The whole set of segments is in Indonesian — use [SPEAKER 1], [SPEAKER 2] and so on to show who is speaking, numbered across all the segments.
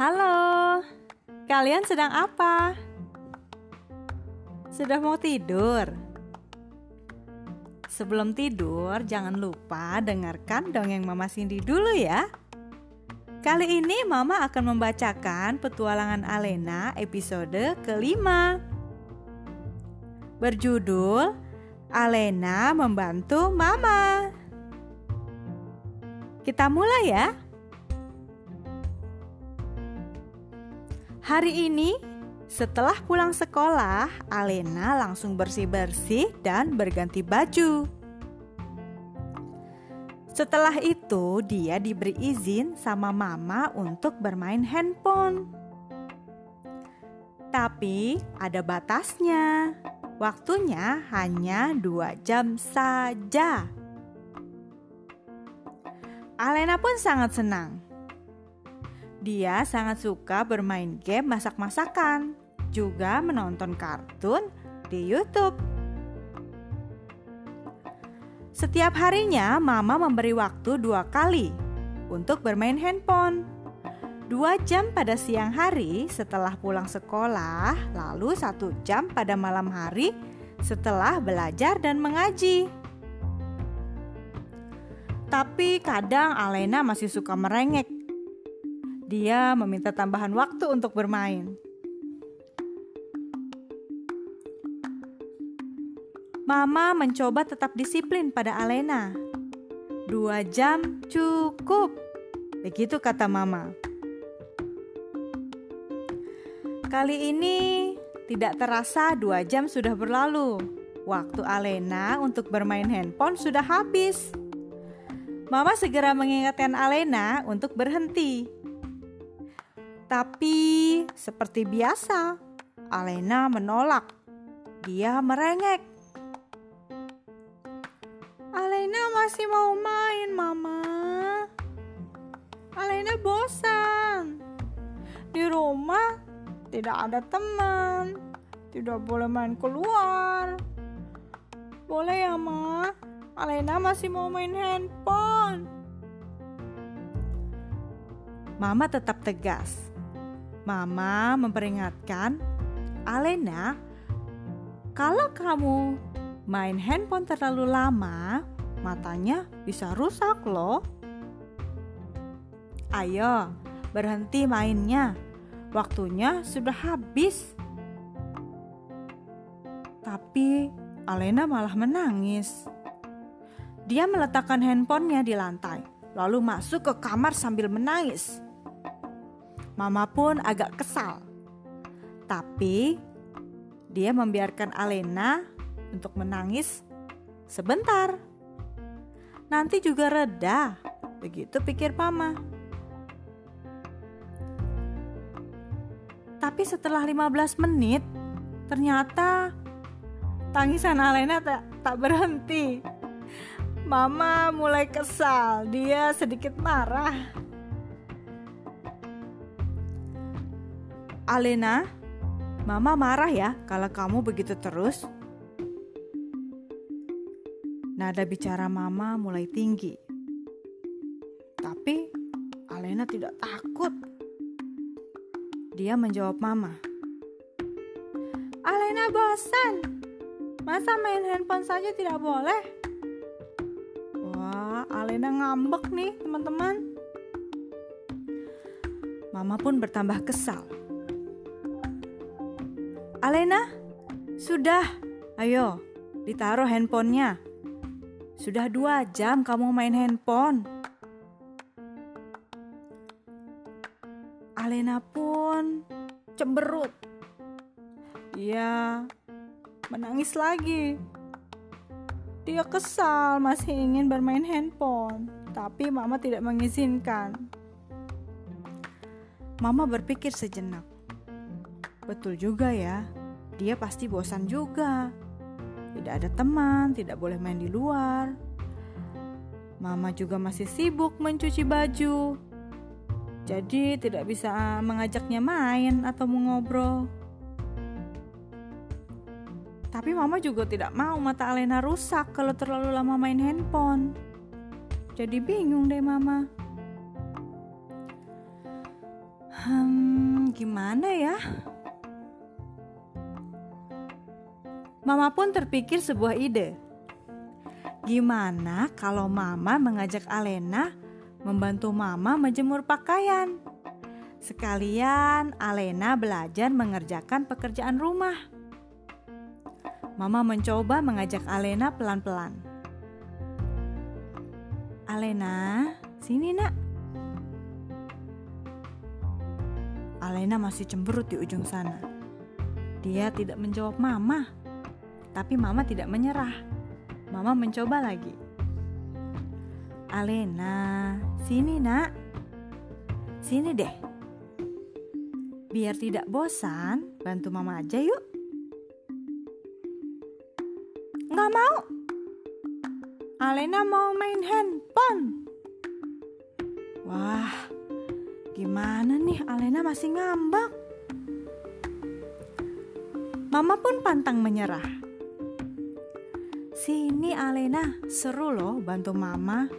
[SPEAKER 1] Halo, kalian sedang apa? Sudah mau tidur? Sebelum tidur, jangan lupa dengarkan dongeng Mama Cindy dulu ya. Kali ini Mama akan membacakan petualangan Alena episode kelima. Berjudul Alena membantu Mama. Kita mulai ya. Hari ini, setelah pulang sekolah, Alena langsung bersih-bersih dan berganti baju. Setelah itu, dia diberi izin sama mama untuk bermain handphone. Tapi ada batasnya. Waktunya hanya dua jam saja. Alena pun sangat senang dia sangat suka bermain game masak-masakan, juga menonton kartun di YouTube. Setiap harinya, Mama memberi waktu dua kali untuk bermain handphone. Dua jam pada siang hari setelah pulang sekolah, lalu satu jam pada malam hari setelah belajar dan mengaji. Tapi kadang Alena masih suka merengek dia meminta tambahan waktu untuk bermain. Mama mencoba tetap disiplin pada Alena. Dua jam cukup, begitu kata Mama. Kali ini tidak terasa dua jam sudah berlalu. Waktu Alena untuk bermain handphone sudah habis. Mama segera mengingatkan Alena untuk berhenti. Tapi seperti biasa, Alena menolak. Dia merengek. Alena masih mau main, Mama. Alena bosan. Di rumah tidak ada teman. Tidak boleh main keluar. Boleh ya, Ma? Alena masih mau main handphone. Mama tetap tegas. Mama memperingatkan, Alena, kalau kamu main handphone terlalu lama, matanya bisa rusak loh. Ayo, berhenti mainnya. Waktunya sudah habis. Tapi Alena malah menangis. Dia meletakkan handphonenya di lantai, lalu masuk ke kamar sambil menangis. Mama pun agak kesal. Tapi dia membiarkan Alena untuk menangis sebentar. Nanti juga reda, begitu pikir Mama. Tapi setelah 15 menit, ternyata tangisan Alena tak, tak berhenti. Mama mulai kesal, dia sedikit marah. Alena, Mama marah ya kalau kamu begitu terus. Nada bicara Mama mulai tinggi. Tapi Alena tidak takut. Dia menjawab Mama. Alena bosan. Masa main handphone saja tidak boleh? Wah, Alena ngambek nih teman-teman. Mama pun bertambah kesal. Alena, sudah, ayo ditaruh handphonenya. Sudah dua jam kamu main handphone. Alena pun cemberut. Dia menangis lagi. Dia kesal masih ingin bermain handphone, tapi mama tidak mengizinkan. Mama berpikir sejenak. Betul juga ya, dia pasti bosan juga. Tidak ada teman, tidak boleh main di luar. Mama juga masih sibuk mencuci baju. Jadi tidak bisa mengajaknya main atau mengobrol. Tapi mama juga tidak mau mata Alena rusak kalau terlalu lama main handphone. Jadi bingung deh mama. Hmm, gimana ya? Mama pun terpikir sebuah ide. Gimana kalau Mama mengajak Alena membantu Mama menjemur pakaian? Sekalian Alena belajar mengerjakan pekerjaan rumah. Mama mencoba mengajak Alena pelan-pelan. Alena, sini nak. Alena masih cemberut di ujung sana. Dia tidak menjawab Mama, tapi Mama tidak menyerah. Mama mencoba lagi. Alena, sini nak. Sini deh. Biar tidak bosan, bantu mama aja yuk. Nggak mau. Alena mau main handphone. Wah, gimana nih Alena masih ngambek. Mama pun pantang menyerah. Sini Alena, seru loh bantu mama.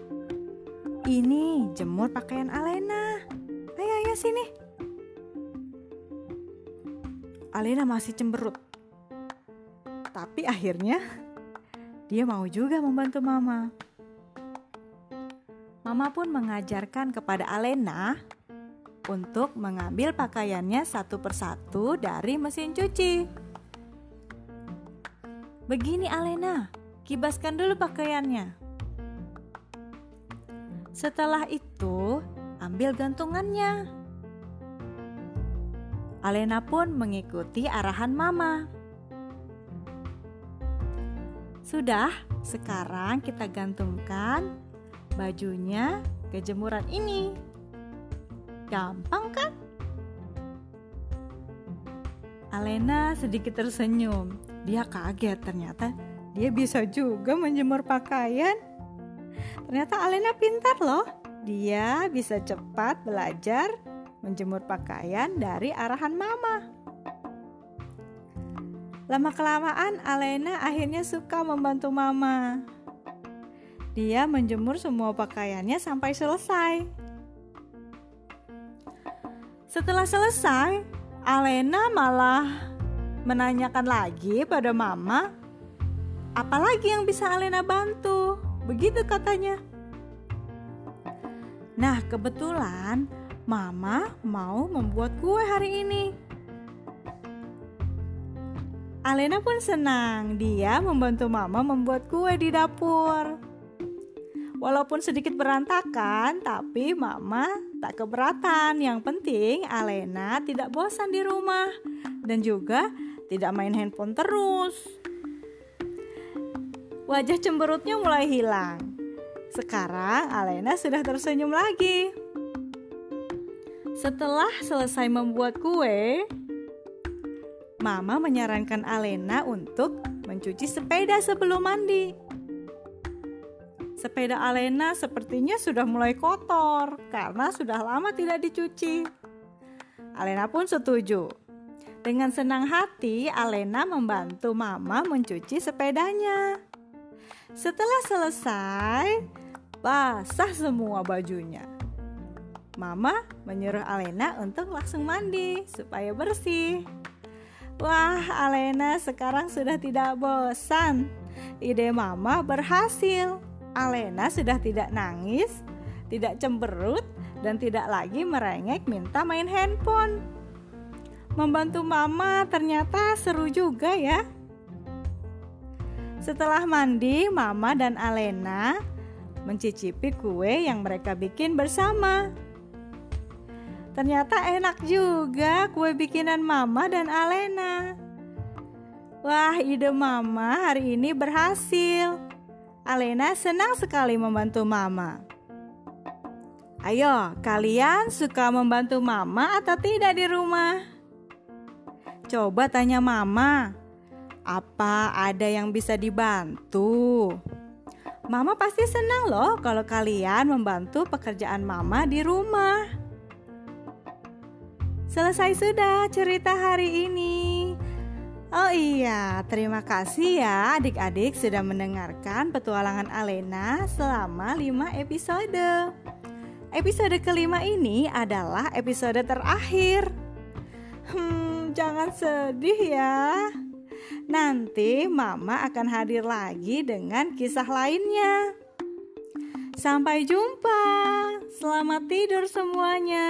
[SPEAKER 1] Ini jemur pakaian Alena. Ayo ayo sini. Alena masih cemberut. Tapi akhirnya dia mau juga membantu mama. Mama pun mengajarkan kepada Alena untuk mengambil pakaiannya satu persatu dari mesin cuci. Begini Alena, Kibaskan dulu pakaiannya. Setelah itu, ambil gantungannya. Alena pun mengikuti arahan Mama. Sudah, sekarang kita gantungkan bajunya ke jemuran ini. Gampang kan? Alena sedikit tersenyum. Dia kaget ternyata dia bisa juga menjemur pakaian. Ternyata Alena pintar loh. Dia bisa cepat belajar menjemur pakaian dari arahan mama. Lama-kelamaan Alena akhirnya suka membantu mama. Dia menjemur semua pakaiannya sampai selesai. Setelah selesai, Alena malah menanyakan lagi pada mama Apalagi yang bisa Alena bantu? Begitu katanya. Nah, kebetulan Mama mau membuat kue hari ini. Alena pun senang dia membantu Mama membuat kue di dapur. Walaupun sedikit berantakan, tapi Mama tak keberatan. Yang penting Alena tidak bosan di rumah dan juga tidak main handphone terus. Wajah cemberutnya mulai hilang. Sekarang Alena sudah tersenyum lagi. Setelah selesai membuat kue, Mama menyarankan Alena untuk mencuci sepeda sebelum mandi. Sepeda Alena sepertinya sudah mulai kotor karena sudah lama tidak dicuci. Alena pun setuju. Dengan senang hati, Alena membantu Mama mencuci sepedanya. Setelah selesai, basah semua bajunya. Mama menyuruh Alena untuk langsung mandi supaya bersih. Wah, Alena sekarang sudah tidak bosan. Ide Mama berhasil. Alena sudah tidak nangis, tidak cemberut, dan tidak lagi merengek minta main handphone. Membantu Mama ternyata seru juga ya. Setelah mandi, Mama dan Alena mencicipi kue yang mereka bikin bersama. Ternyata enak juga kue bikinan Mama dan Alena. Wah, ide Mama hari ini berhasil. Alena senang sekali membantu Mama. Ayo, kalian suka membantu Mama atau tidak di rumah? Coba tanya Mama. Apa ada yang bisa dibantu? Mama pasti senang loh kalau kalian membantu pekerjaan Mama di rumah. Selesai sudah cerita hari ini. Oh iya, terima kasih ya adik-adik sudah mendengarkan petualangan Alena selama 5 episode. episode kelima ini adalah episode terakhir. Hmm, jangan sedih ya. Nanti Mama akan hadir lagi dengan kisah lainnya. Sampai jumpa. Selamat tidur semuanya.